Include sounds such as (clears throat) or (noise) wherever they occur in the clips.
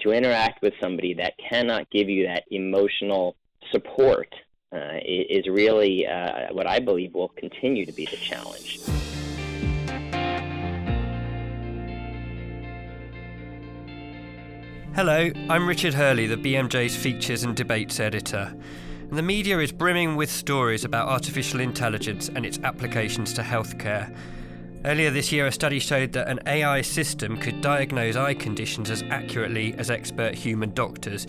to interact with somebody that cannot give you that emotional support uh, is really uh, what I believe will continue to be the challenge. Hello, I'm Richard Hurley, the BMJ's Features and Debates Editor. And the media is brimming with stories about artificial intelligence and its applications to healthcare. Earlier this year, a study showed that an AI system could diagnose eye conditions as accurately as expert human doctors.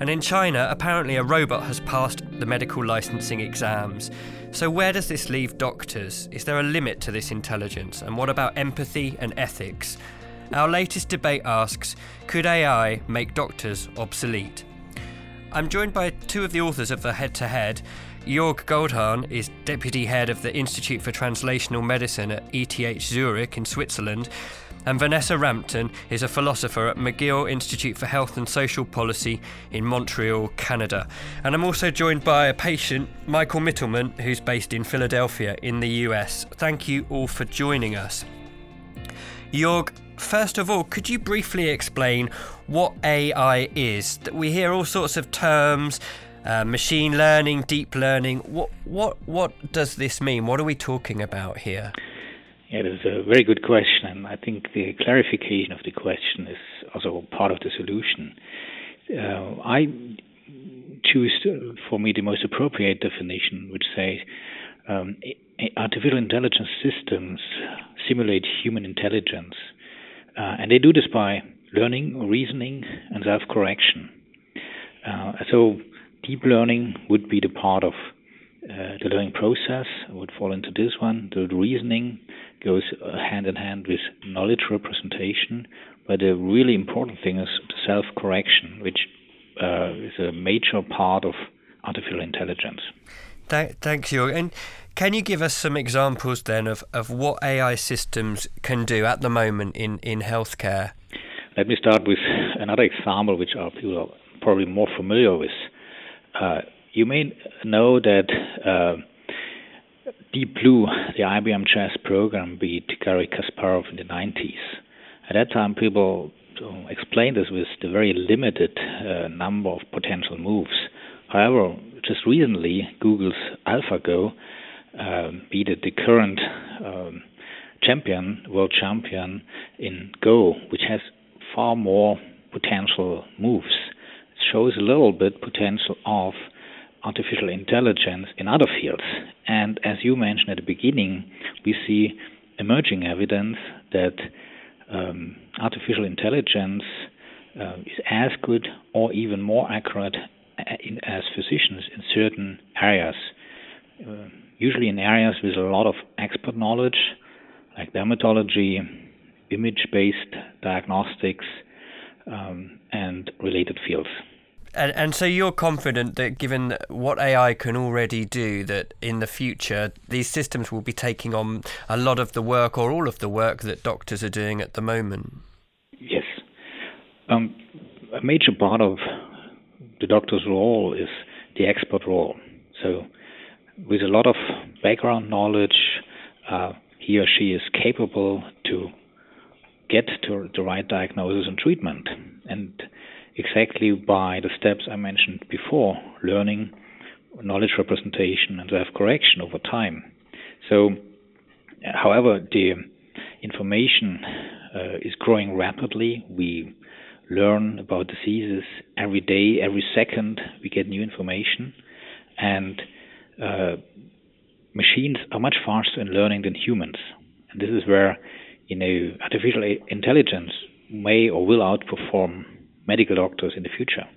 And in China, apparently a robot has passed the medical licensing exams. So, where does this leave doctors? Is there a limit to this intelligence? And what about empathy and ethics? Our latest debate asks Could AI make doctors obsolete? I'm joined by two of the authors of the head to head. Jörg Goldhahn is deputy head of the Institute for Translational Medicine at ETH Zurich in Switzerland. And Vanessa Rampton is a philosopher at McGill Institute for Health and Social Policy in Montreal, Canada. And I'm also joined by a patient, Michael Mittelman, who's based in Philadelphia in the US. Thank you all for joining us. Jörg, first of all, could you briefly explain what AI is? We hear all sorts of terms, uh, machine learning, deep learning. What what what does this mean? What are we talking about here? Yeah, is a very good question, and I think the clarification of the question is also part of the solution. Uh, I choose, to, for me, the most appropriate definition, which says um, artificial intelligence systems simulate human intelligence uh, and they do this by learning, reasoning, and self correction. Uh, so, deep learning would be the part of uh, the learning process, would fall into this one. The reasoning goes uh, hand in hand with knowledge representation, but the really important thing is self correction, which uh, is a major part of artificial intelligence. Th- thanks, Jörg. And can you give us some examples then of, of what AI systems can do at the moment in, in healthcare? Let me start with another example, which are people are probably more familiar with. Uh, you may know that uh, Deep Blue, the IBM chess program, beat Garry Kasparov in the 90s. At that time, people explained this with the very limited uh, number of potential moves. However, just recently, Google's AlphaGo um, beat the current um, champion, world champion in Go, which has far more potential moves. Shows a little bit potential of artificial intelligence in other fields. And as you mentioned at the beginning, we see emerging evidence that um, artificial intelligence uh, is as good or even more accurate in, as physicians in certain areas. Uh, usually in areas with a lot of expert knowledge, like dermatology, image based diagnostics, um, and related fields. And, and so you're confident that given what AI can already do, that in the future these systems will be taking on a lot of the work or all of the work that doctors are doing at the moment? Yes. Um, a major part of the doctor's role is the expert role. So with a lot of background knowledge, uh, he or she is capable to get to the right diagnosis and treatment. And exactly by the steps I mentioned before, learning, knowledge representation, and self correction over time. So, however, the information uh, is growing rapidly. We learn about diseases every day, every second, we get new information. And uh, machines are much faster in learning than humans. And this is where, you know, artificial intelligence may or will outperform medical doctors in the future.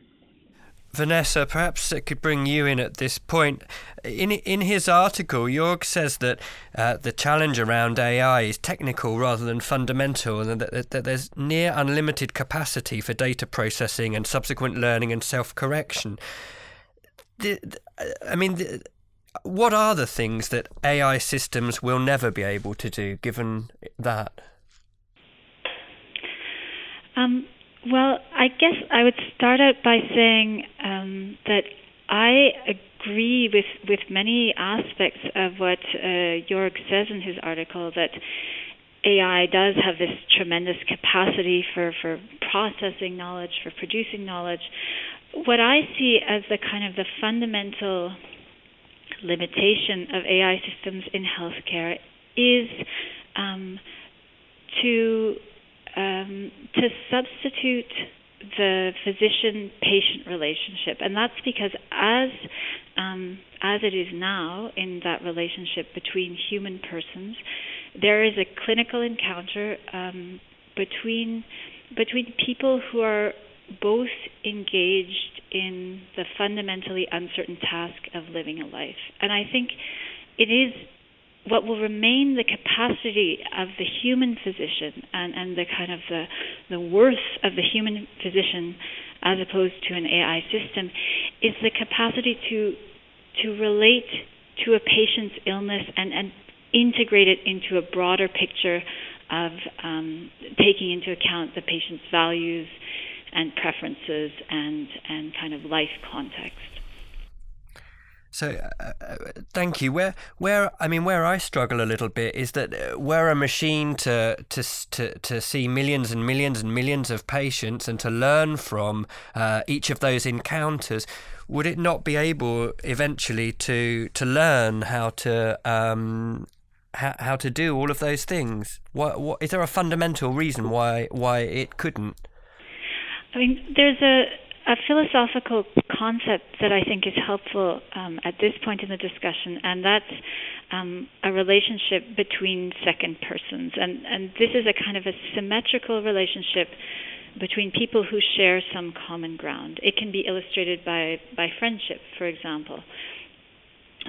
Vanessa, perhaps it could bring you in at this point. In in his article, Jörg says that uh, the challenge around AI is technical rather than fundamental, and that, that, that, there's near unlimited capacity for data processing and subsequent learning and self correction. I mean, the, what are the things that AI systems will never be able to do, given that? Um, well, I guess I would start out by saying um, that I agree with, with many aspects of what uh, Jörg says in his article that AI does have this tremendous capacity for, for processing knowledge, for producing knowledge. What I see as the kind of the fundamental limitation of AI systems in healthcare is um, to um, to substitute the physician-patient relationship, and that's because as um, as it is now in that relationship between human persons, there is a clinical encounter um, between between people who are both engaged in the fundamentally uncertain task of living a life. And I think it is what will remain the capacity of the human physician and, and the kind of the, the worth of the human physician as opposed to an AI system is the capacity to to relate to a patient's illness and, and integrate it into a broader picture of um, taking into account the patient's values and preferences and and kind of life context. So, uh, uh, thank you. Where, where I mean, where I struggle a little bit is that uh, we're a machine to to to to see millions and millions and millions of patients and to learn from uh, each of those encounters. Would it not be able eventually to to learn how to um, how, how to do all of those things? What, what is there a fundamental reason why why it couldn't? I mean, there's a a philosophical concept that I think is helpful um, at this point in the discussion, and that's um, a relationship between second persons. And, and this is a kind of a symmetrical relationship between people who share some common ground. It can be illustrated by, by friendship, for example.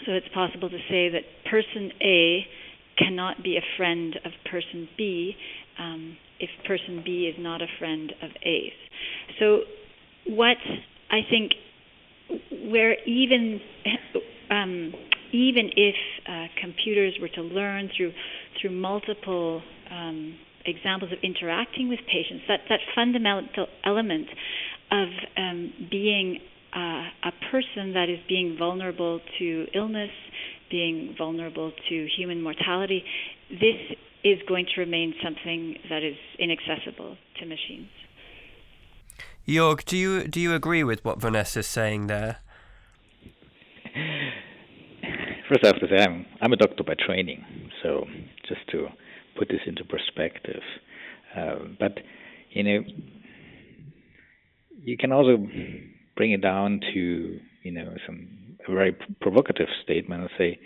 So it's possible to say that person A cannot be a friend of person B um, if person B is not a friend of A. So what I think where even um, even if uh, computers were to learn through through multiple um, examples of interacting with patients, that that fundamental element of um, being uh, a person that is being vulnerable to illness, being vulnerable to human mortality, this is going to remain something that is inaccessible to machines. Jörg, do you do you agree with what Vanessa's saying there? First, I have to say I'm I'm a doctor by training, so just to put this into perspective. Uh, but you know, you can also bring it down to you know some a very provocative statement and say,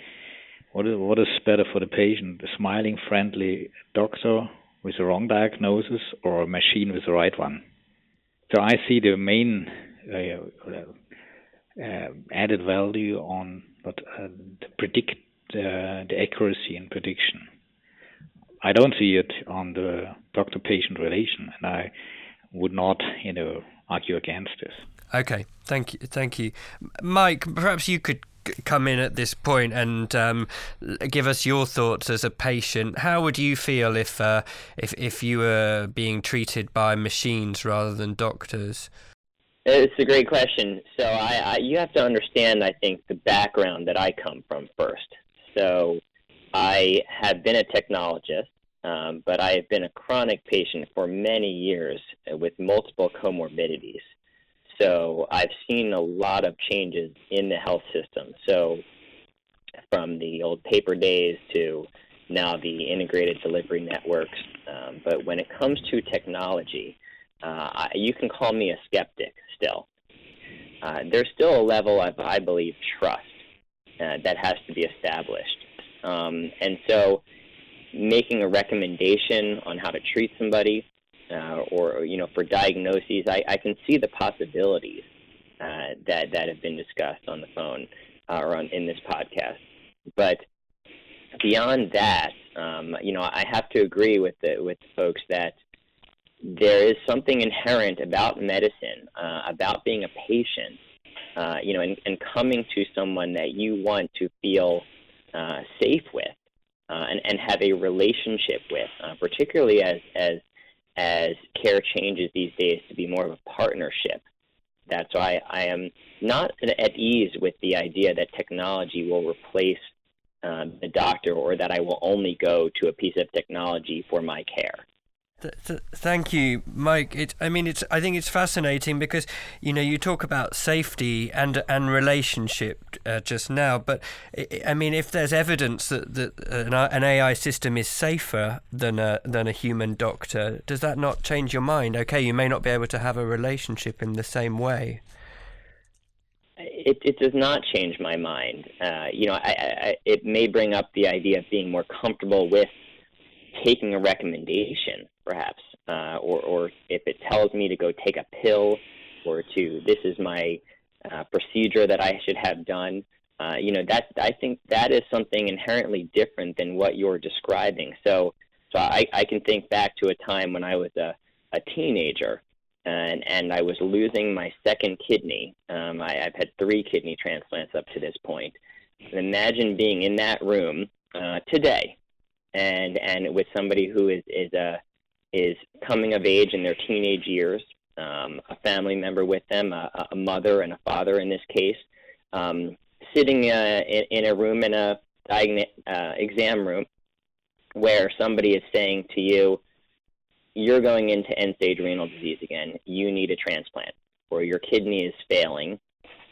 what is what is better for the patient, a smiling, friendly doctor with the wrong diagnosis, or a machine with the right one? So I see the main uh, uh, added value on but uh, predict uh, the accuracy in prediction. I don't see it on the doctor-patient relation, and I would not, you know, argue against this. Okay, thank you, thank you, Mike. Perhaps you could come in at this point and um, give us your thoughts as a patient. How would you feel if uh, if if you were being treated by machines rather than doctors? It's a great question. So I, I you have to understand, I think, the background that I come from first. So I have been a technologist, um, but I have been a chronic patient for many years with multiple comorbidities. So I've seen a lot of changes in the health system. So from the old paper days to now the integrated delivery networks. Um, but when it comes to technology, uh, you can call me a skeptic still. Uh, there's still a level of, I believe, trust uh, that has to be established. Um, and so making a recommendation on how to treat somebody uh, or you know for diagnoses, I, I can see the possibilities uh, that that have been discussed on the phone uh, or on in this podcast. But beyond that, um, you know, I have to agree with the with the folks that there is something inherent about medicine, uh, about being a patient, uh, you know, and, and coming to someone that you want to feel uh, safe with. and, and have a relationship with, particularly as, as as care changes these days to be more of a partnership. That's why I am not at ease with the idea that technology will replace um, the doctor or that I will only go to a piece of technology for my care. Th- th- thank you, Mike. It, I mean, it's. I think it's fascinating because you know you talk about safety and and relationship uh, just now, but I mean, if there's evidence that, that an, an AI system is safer than a than a human doctor, does that not change your mind? Okay, you may not be able to have a relationship in the same way. It, it does not change my mind. Uh, you know, I, I, it may bring up the idea of being more comfortable with taking a recommendation, perhaps, uh, or, or if it tells me to go take a pill or to this is my uh, procedure that I should have done. Uh, you know, that I think that is something inherently different than what you're describing. So, so I, I can think back to a time when I was a, a teenager and, and I was losing my second kidney. Um, I, I've had three kidney transplants up to this point. And imagine being in that room uh, today and and with somebody who is is a uh, is coming of age in their teenage years, um, a family member with them, a, a, mother and a father in this case, um, sitting uh, in, in, a room in a uh, exam room where somebody is saying to you, "You're going into end-stage renal disease again. You need a transplant, or your kidney is failing."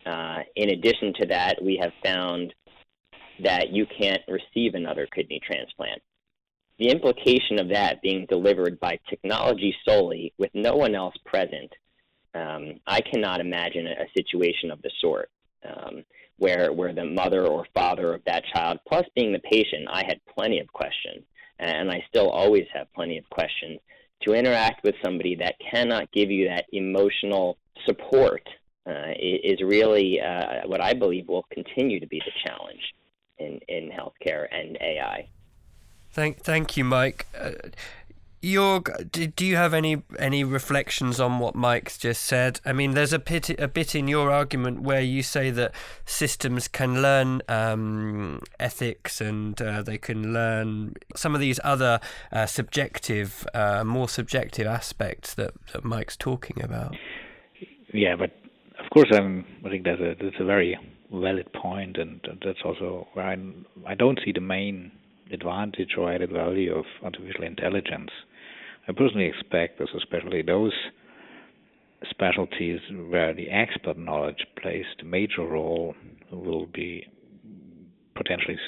Uh, in addition to that, we have found that you can't receive another kidney transplant the implication of that being delivered by technology solely with no one else present, um, I cannot imagine a, situation of the sort um, where where the mother or father of that child, plus being the patient, I had plenty of questions, and I still always have plenty of questions to interact with somebody that cannot give you that emotional support uh, is really uh, what I believe will continue to be the challenge in, in healthcare and AI. Thank, thank you, Mike. Uh, do do you have any any reflections on what Mike's just said? I mean, there's a bit a bit in your argument where you say that systems can learn um, ethics and uh, they can learn some of these other uh, subjective, uh, more subjective aspects that, that Mike's talking about. Yeah, but of course, I think that's a that's a very valid point, and that's also where I I don't see the main advantage or added value of artificial intelligence. I personally expect that especially those specialties where the expert knowledge plays the major role will be potentially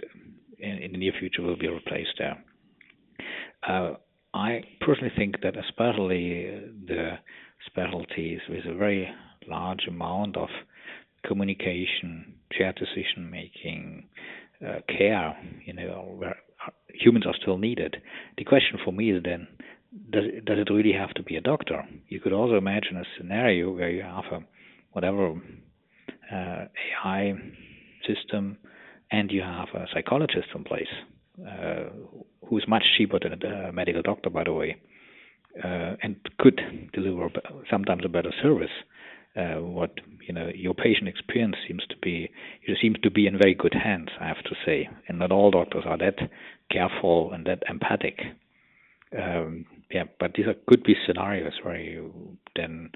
in, in the near future will be replaced there. Uh, I personally think that especially the specialties with a very large amount of communication, shared decision making, uh, care, you know, where humans are still needed. The question for me is then, does does it really have to be a doctor? You could also imagine a scenario where you have a whatever uh, AI system, and you have a psychologist in place uh, who is much cheaper than a medical doctor, by the way, uh, and could deliver sometimes a better service. Uh, what you know your patient experience seems to be it seems to be in very good hands i have to say. And not all doctors are that careful and that empathic. Um, yeah but these are, could be scenarios where you then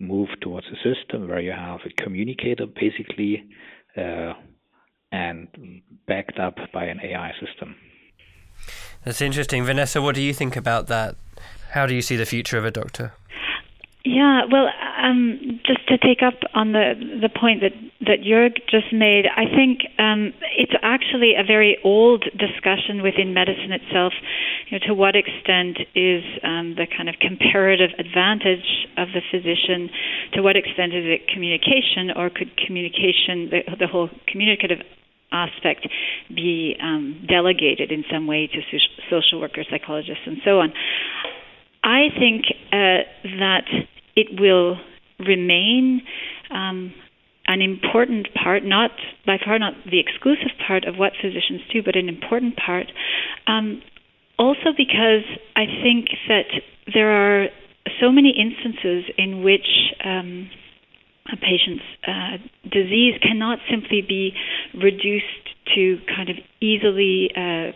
move towards a system where you have a communicator basically uh, and backed up by an ai system. That's interesting. Vanessa what do you think about that? How do you see the future of a doctor yeah, well, um, just to take up on the the point that that Jörg just made, I think um, it's actually a very old discussion within medicine itself. You know, to what extent is um, the kind of comparative advantage of the physician? To what extent is it communication, or could communication, the, the whole communicative aspect be um, delegated in some way to social workers, psychologists, and so on. I think uh, that it will remain um, an important part, not by far not the exclusive part of what physicians do, but an important part. Um, also, because I think that there are so many instances in which um, a patient's uh, disease cannot simply be reduced to kind of easily uh,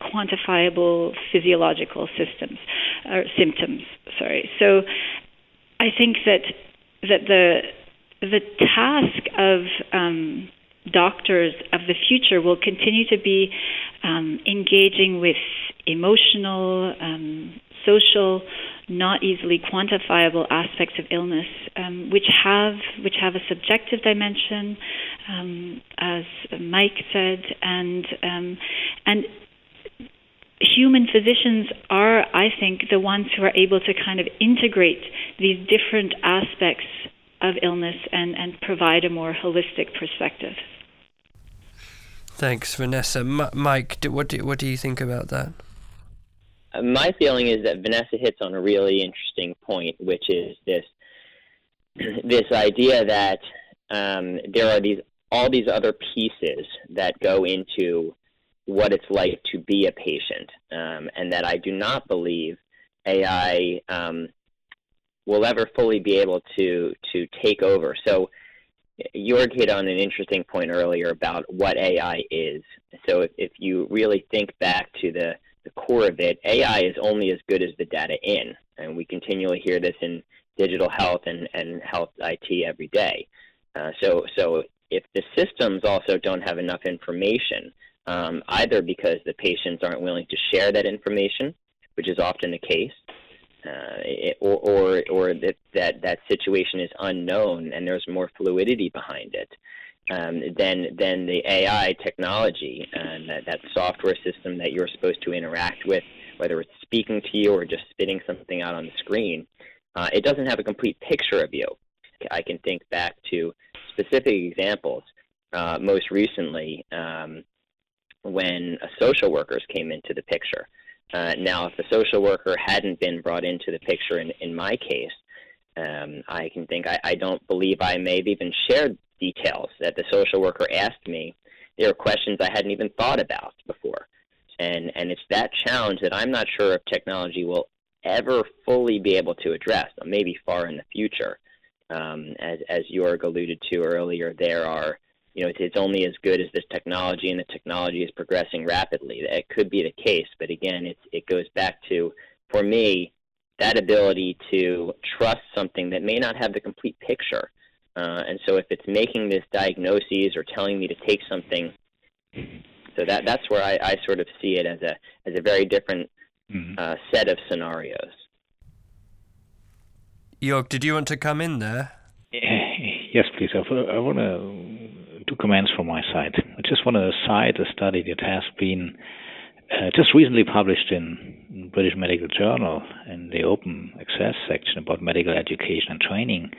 quantifiable physiological systems or symptoms. Sorry. So I think that that the the task of um, doctors of the future will continue to be um, engaging with emotional, um, social, not easily quantifiable aspects of illness, um, which have which have a subjective dimension, um, as Mike said, and um, and human physicians are, I think, the ones who are able to kind of integrate these different aspects of illness and, and provide a more holistic perspective. Thanks, Vanessa. M- Mike, what do, what do you think about that? Uh, my feeling is that Vanessa hits on a really interesting point, which is this (clears throat) this idea that um, there are these all these other pieces that go into what it's like to be a patient, um, and that I do not believe AI um, will ever fully be able to to take over. So. Jörg hit on an interesting point earlier about what AI is. So if, if you really think back to the the core of it, AI is only as good as the data in. And we continually hear this in digital health and, and health IT every day. Uh, so, so if the systems also don't have enough information, um, either because the patients aren't willing to share that information, which is often the case, uh, it, or, or, or that, that that situation is unknown and there's more fluidity behind it, um, than than the AI technology and that, that software system that you're supposed to interact with, whether it's speaking to you or just spitting something out on the screen. Uh, it doesn't have a complete picture of you. I can think back to specific examples. Uh, most recently, um, when social workers came into the picture. Uh, now, if the social worker hadn't been brought into the picture in, in my case, um, I can think I, I don't believe I may have even shared details that the social worker asked me. There are questions I hadn't even thought about before. And, and it's that challenge that I'm not sure if technology will ever fully be able to address, maybe far in the future. Um, as, as Jörg alluded to earlier, there are, you know, it's, it's only as good as this technology, and the technology is progressing rapidly. That could be the case, but again, it's, it goes back to, for me, that ability to trust something that may not have the complete picture uh, and so if it's making this diagnoses or telling me to take something, so that that's where I, I sort of see it as a as a very different mm-hmm. uh, set of scenarios. Jörg, did you want to come in there? Yes, please. I, I want to two comments from my side. I just want to cite a study that has been uh, just recently published in British Medical Journal in the open access section about medical education and training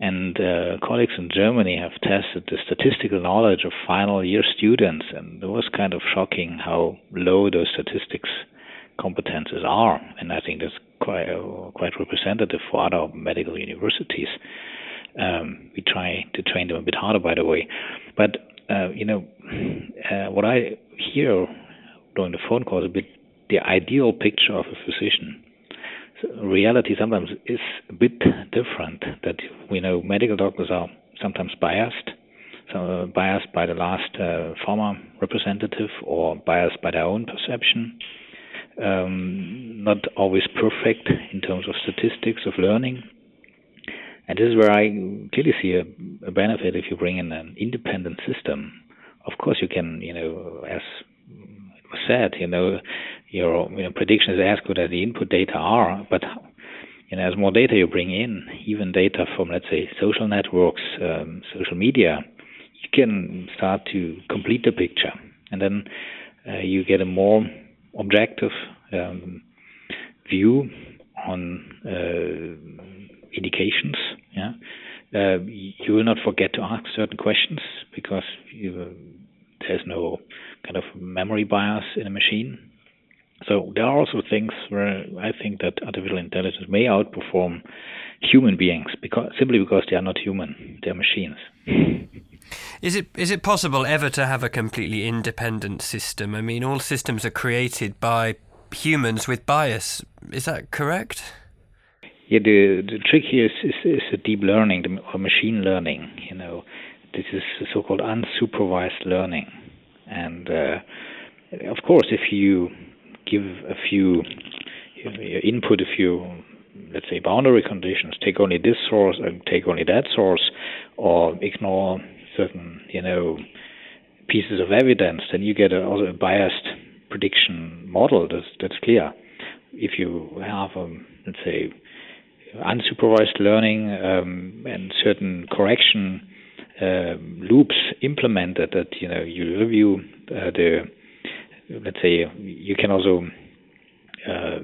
and uh, colleagues in Germany have tested the statistical knowledge of final year students, and it was kind of shocking how low those statistics competences are. And I think that's quite uh, quite representative for other medical universities. Um, we try to train them a bit harder, by the way. But uh, you know, uh, what I hear during the phone call is a bit the ideal picture of a physician reality sometimes is a bit different. That we know medical doctors are sometimes biased, so uh, biased by the last uh, former representative or biased by their own perception. Um, not always perfect in terms of statistics of learning. And this is where I clearly see a, a benefit if you bring in an independent system. Of course, you can, you know, as was said, you know, your you know, prediction is as good as the input data are, but you know, as more data you bring in, even data from let's say social networks, um, social media, you can start to complete the picture, and then uh, you get a more objective um, view on uh, indications. Yeah, uh, you will not forget to ask certain questions because you, there's no kind of memory bias in a machine. So there are also things where I think that artificial intelligence may outperform human beings because simply because they are not human, they are machines. (laughs) Is it is it possible ever to have a completely independent system? I mean, all systems are created by humans with bias. Is that correct? Yeah, the the trick here is is, is deep learning or machine learning. You know, this is so-called unsupervised learning. And uh, of course, if you give a few input a few let's say boundary conditions take only this source and take only that source or ignore certain you know pieces of evidence, then you get a, also a biased prediction model. That's that's clear. If you have, um, let's say, unsupervised learning um, and certain correction uh, loops implemented, that you know you review uh, the, let's say, you can also uh,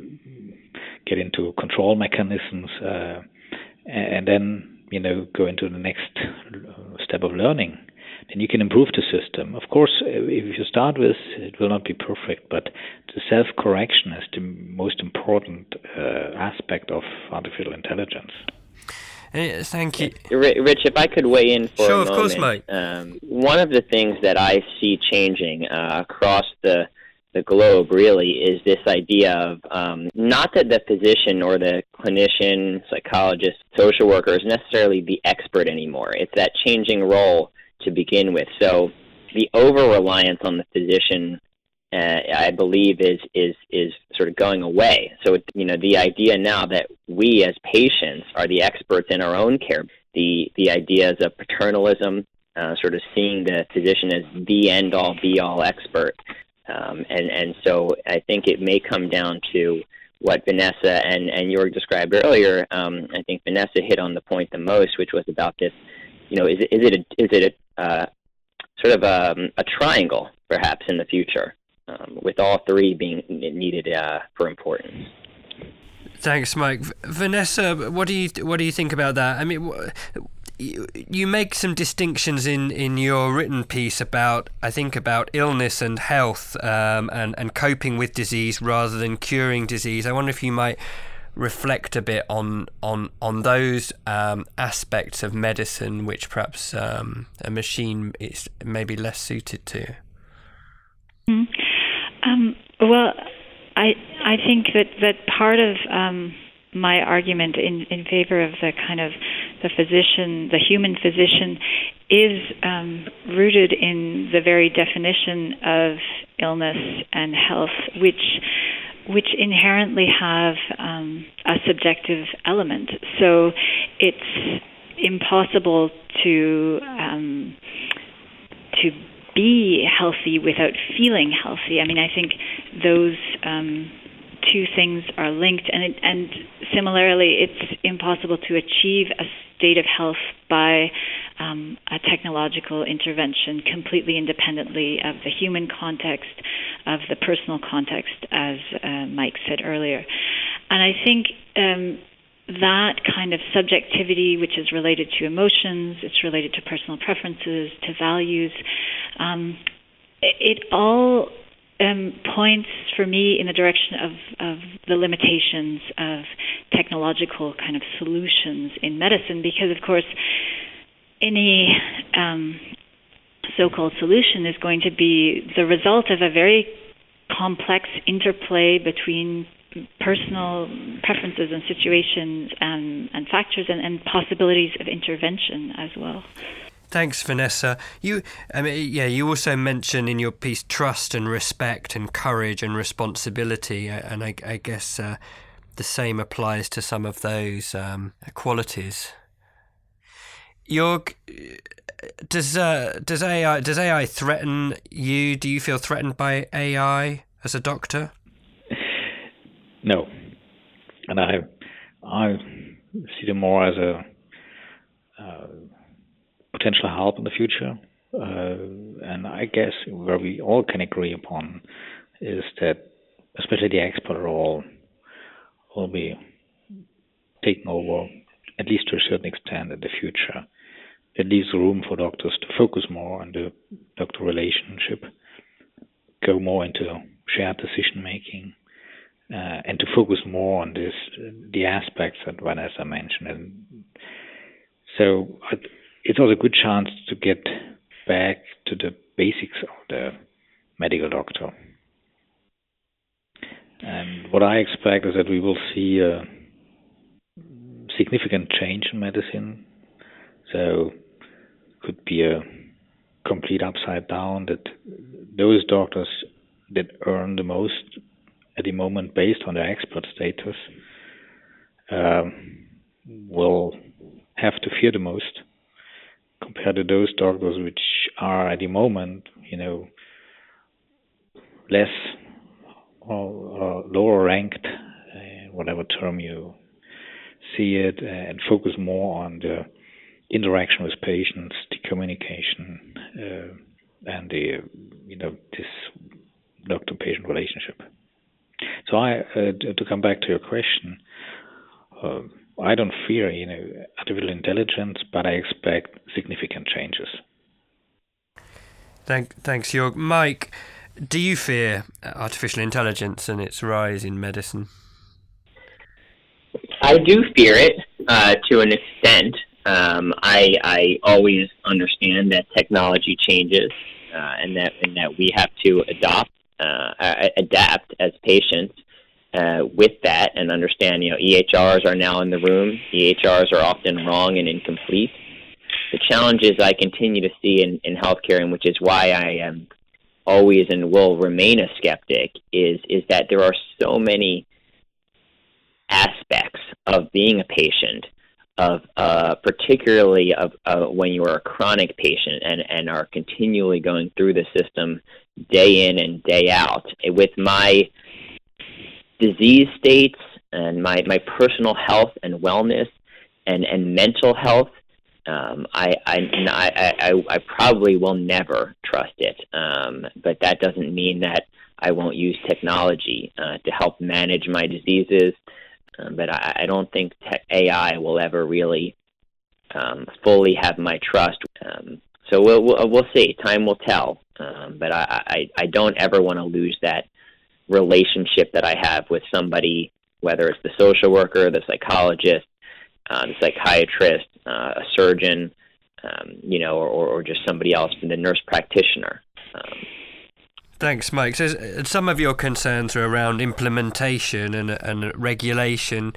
get into control mechanisms, uh, and then you know go into the next step of learning then you can improve the system. Of course, if you start with, it will not be perfect, but the self correction is the most important uh, aspect of artificial intelligence. Uh, thank you. Rich, if I could weigh in for sure, a moment. of course, mate. Um, one of the things that I see changing uh, across the the globe really is this idea of um, not that the physician or the clinician, psychologist, social worker is necessarily the expert anymore. It's that changing role to begin with. So the over reliance on the physician, uh, I believe, is is is sort of going away. So it, you know, the idea now that we as patients are the experts in our own care, the the ideas of paternalism, uh, sort of seeing the physician as the end all be all expert, um, and and so I think it may come down to what Vanessa and and Jörg described earlier. Um, I think Vanessa hit on the point the most, which was about this you know, is it is it a, is it a uh, sort of a, um, a, triangle perhaps in the future, um, with all three being needed uh, for importance? Thanks, Mike. Vanessa, what do you what do you think about that? I mean. You, you make some distinctions in, in your written piece about I think about illness and health um, and and coping with disease rather than curing disease. I wonder if you might reflect a bit on on on those um, aspects of medicine which perhaps um, a machine is maybe less suited to? Mm. Um, well, I I think that that part of um, my argument in in favor of the kind of the physician, the human physician, is um, rooted in the very definition of illness and health, which which inherently have um, a subjective element. So it's impossible to um, to be healthy without feeling healthy. I mean, I think those um, two things are linked, and it, and similarly, it's impossible to achieve a state of health by um, a technological intervention completely independently of the human context, of the personal context, as uh, Mike said earlier. And I think um, that kind of subjectivity, which is related to emotions, it's related to personal preferences, to values, um, it, it all um, points for me in the direction of, of the limitations of technological kind of solutions in medicine because, of course, any um, so-called solution is going to be the result of a very complex interplay between personal preferences and situations and, and factors and, and possibilities of intervention as well. Thanks, Vanessa. You, I mean, yeah, you also mention in your piece trust and respect and courage and responsibility, and I, I guess uh, the same applies to some of those um, qualities. Jörg, does uh, does AI does AI threaten you? Do you feel threatened by AI as a doctor? No, and I I see them more as a uh, potential help in the future. Uh, and I guess where we all can agree upon is that especially the expert role will be taken over at least to a certain extent in the future. It leaves room for doctors to focus more on the doctor relationship, go more into shared decision making, uh, and to focus more on this the aspects that Vanessa mentioned. And so it's also a good chance to get back to the basics of the medical doctor. And what I expect is that we will see a significant change in medicine. So could be a complete upside down that those doctors that earn the most at the moment based on their expert status um, will have to fear the most compared to those doctors which are at the moment, you know, less or, lower ranked, uh, whatever term you see it, uh, and focus more on the interaction with patients, the communication, uh, and the you know this doctor-patient relationship. So I uh, to come back to your question, uh, I don't fear you know artificial intelligence, but I expect significant changes. Thank, thanks, Jörg. Mike, do you fear artificial intelligence and its rise in medicine? I do fear it uh, to an extent. Um, I, I always understand that technology changes uh, and that and that we have to adopt uh, adapt as patients uh, with that and understand. You know, EHRs are now in the room. EHRs are often wrong and incomplete. The challenges I continue to see in, in healthcare, and which is why I am always and will remain a skeptic, is is that there are so many aspects of being a patient, of uh, particularly of uh, when you are a chronic patient and, and are continually going through the system day in and day out. With my disease states and my, my personal health and wellness and, and mental health, um, I, I, I, I, I probably will never trust it. Um, but that doesn't mean that I won't use technology uh, to help manage my diseases, um, but I, I don't think te- AI will ever really um, fully have my trust. Um, so we'll, we'll, we'll see. Time will tell. Um, but I, I, I don't ever want to lose that relationship that I have with somebody, whether it's the social worker, the psychologist, uh, the psychiatrist, uh, a surgeon, um, you know, or, or just somebody else, the nurse practitioner. Um, Thanks, Mike. So, uh, some of your concerns are around implementation and, and regulation,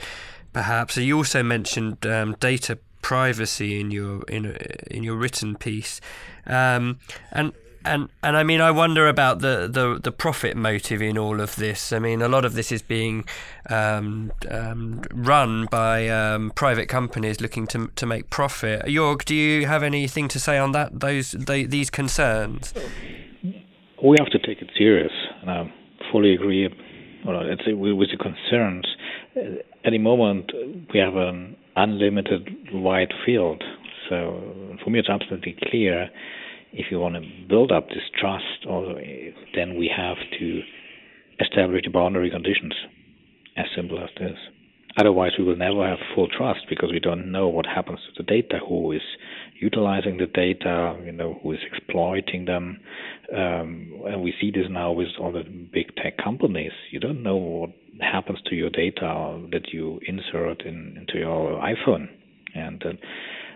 perhaps. You also mentioned um, data privacy in your in in your written piece, um, and and and I mean, I wonder about the, the, the profit motive in all of this. I mean, a lot of this is being um, um, run by um, private companies looking to to make profit. Jörg, do you have anything to say on that? Those these concerns we have to take it serious, and I fully agree. Well, with the concerns. Uh, At the moment, uh, we have an unlimited wide field. So for me, it's absolutely clear if you want to build up this trust, or uh, then we have to establish the boundary conditions. As simple as this. Otherwise, we will never have full trust because we don't know what happens to the data, who is utilizing the data, you know, who is exploiting them. Um, and we see this now with all the big tech companies. You don't know what happens to your data that you insert in, into your iPhone. And uh,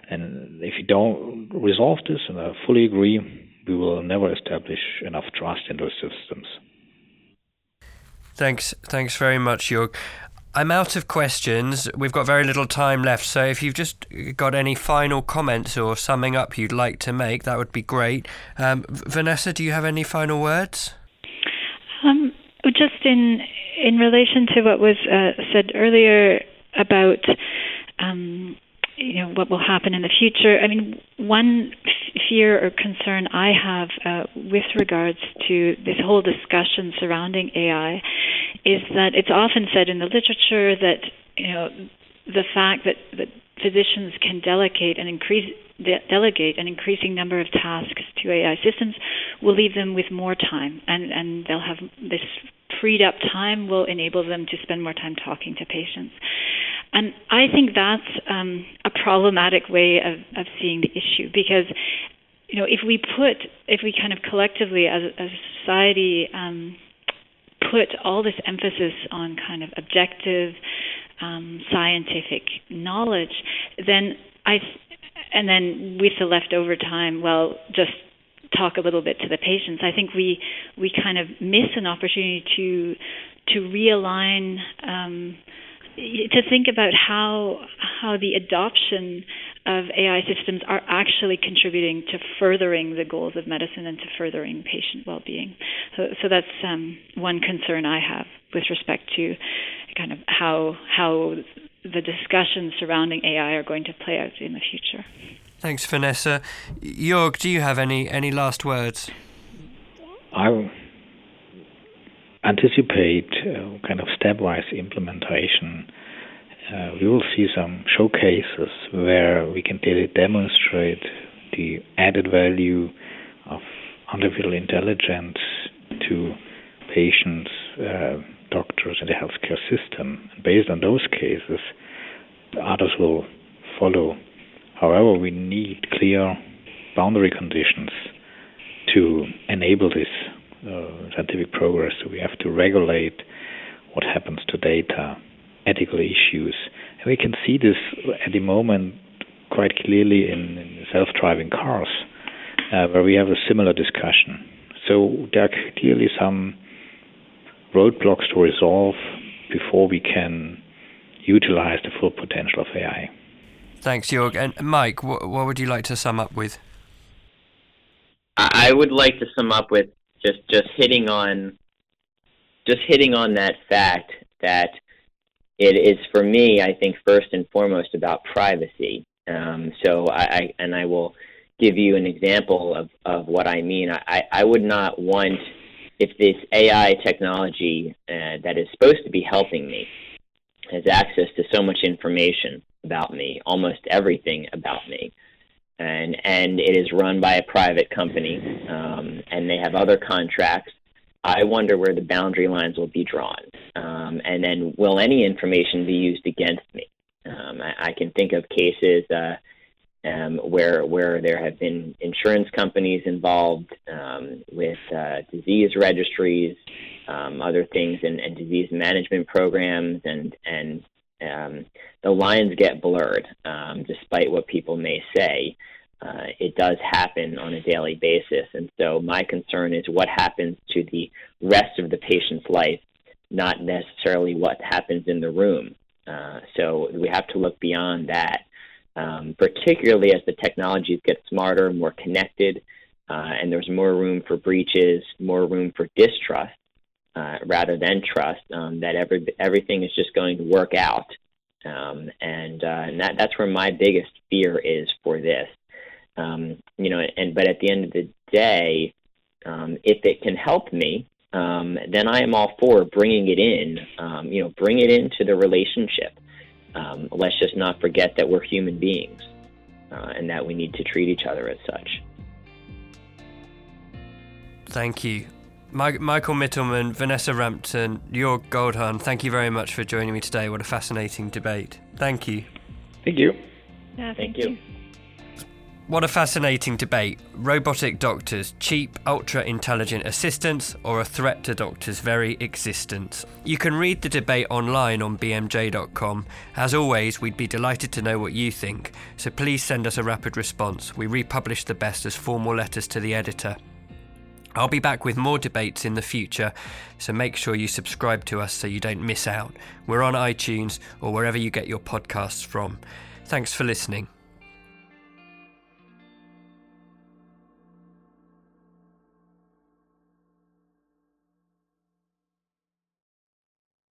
and if you don't resolve this, and I fully agree, we will never establish enough trust in those systems. Thanks, thanks very much, Jörg. I'm out of questions. We've got very little time left, so if you've just got any final comments or summing up you'd like to make, that would be great. Um, Vanessa, do you have any final words? Um, just in in relation to what was uh, said earlier about um, you know what will happen in the future. I mean, one f- fear or concern I have uh, with regards to this whole discussion surrounding AI is that it's often said in the literature that you know the fact that that physicians can delegate and increase de- delegate an increasing number of tasks to AI systems will leave them with more time and and they'll have this freed up time will enable them to spend more time talking to patients. And I think that's um, a problematic way of, of seeing the issue because you know if we put if we kind of collectively as, as a society um, put all this emphasis on kind of objective um, scientific knowledge, then I and then with the leftover time, well, just talk a little bit to the patients. I think we we kind of miss an opportunity to to realign. Um, to think about how how the adoption of AI systems are actually contributing to furthering the goals of medicine and to furthering patient well-being. So, so that's um, one concern I have with respect to kind of how how the discussions surrounding AI are going to play out in the future. Thanks, Vanessa. Jörg, do you have any, any last words? I anticipate uh, kind of stepwise implementation. Uh, we will see some showcases where we can really demonstrate the added value of artificial intelligence to patients, uh, doctors, and the healthcare system. Based on those cases, others will follow. However, we need clear boundary conditions to enable this uh, scientific progress. So we have to regulate what happens to data, ethical issues. And we can see this at the moment quite clearly in, in self-driving cars, uh, where we have a similar discussion. So there are clearly some roadblocks to resolve before we can utilize the full potential of AI. Thanks, Jörg. And Mike, what, what would you like to sum up with? I would like to sum up with just just hitting on just hitting on that fact that it is for me, I think first and foremost about privacy. Um, so I, I, and I will give you an example of, of what I mean. I, I would not want if this AI technology uh, that is supposed to be helping me has access to so much information about me, almost everything about me, and and it is run by a private company, um, and they have other contracts. I wonder where the boundary lines will be drawn, um, and then will any information be used against me? Um, I, I, can think of cases uh, um, where where there have been insurance companies involved um, with uh, disease registries, um, other things, and, and, disease management programs, and and um, the lines get blurred, um, despite what people may say. Uh, it does happen on a daily basis, and so my concern is what happens to the rest of the patient's life, not necessarily what happens in the room. Uh, so we have to look beyond that, um, particularly as the technologies get smarter, more connected, uh, and there's more room for breaches, more room for distrust uh, rather than trust. Um, that every everything is just going to work out, um, and, uh, and that, that's where my biggest fear is for this. Um, you know, and but at the end of the day, um, if it can help me, um, then I am all for bringing it in. Um, you know, bring it into the relationship. Um, let's just not forget that we're human beings uh, and that we need to treat each other as such. Thank you. Michael Mittelman, Vanessa Rampton, Jörg Goldhahn, thank you very much for joining me today. What a fascinating debate. Thank you. Thank you. Yeah, thank, thank you. you. What a fascinating debate. Robotic doctors, cheap, ultra intelligent assistants, or a threat to doctors' very existence? You can read the debate online on bmj.com. As always, we'd be delighted to know what you think, so please send us a rapid response. We republish the best as formal letters to the editor. I'll be back with more debates in the future, so make sure you subscribe to us so you don't miss out. We're on iTunes or wherever you get your podcasts from. Thanks for listening.